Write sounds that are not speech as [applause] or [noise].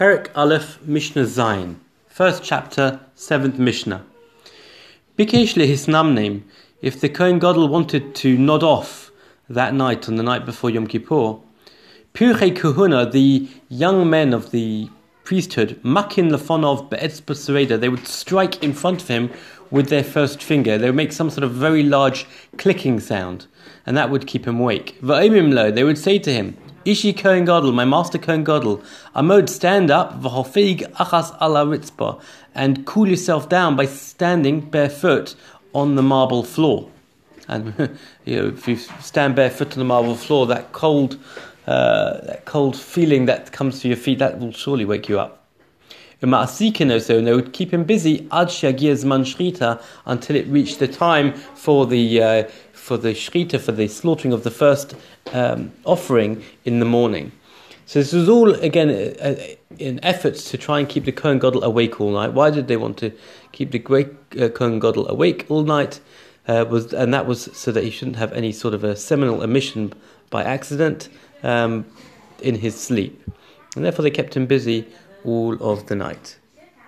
Perek Aleph Mishnah Zayin, first chapter, seventh Mishnah. Bikesh lehisnamnim, if the Kohen Gadol wanted to nod off that night on the night before Yom Kippur, Pirchei Kahuna, the young men of the priesthood, makin lefonov be'etzba they would strike in front of him with their first finger. They would make some sort of very large clicking sound, and that would keep him awake. Va'omim they would say to him, Ishi Kohen my master Kohen Gadol, Amod, stand up, v'hofig achas ala ritzpa, and cool yourself down by standing barefoot on the marble floor. And [laughs] you know, if you stand barefoot on the marble floor, that cold, uh, that cold feeling that comes to your feet, that will surely wake you up. And they would keep him busy ad shechita until it reached the time for the uh, for the shechita for the slaughtering of the first um, offering in the morning. So this was all again in efforts to try and keep the Kohen Gadol awake all night. Why did they want to keep the great uh, Kohen Gadol awake all night? Uh, was and that was so that he shouldn't have any sort of a seminal emission by accident um, in his sleep, and therefore they kept him busy all of the night.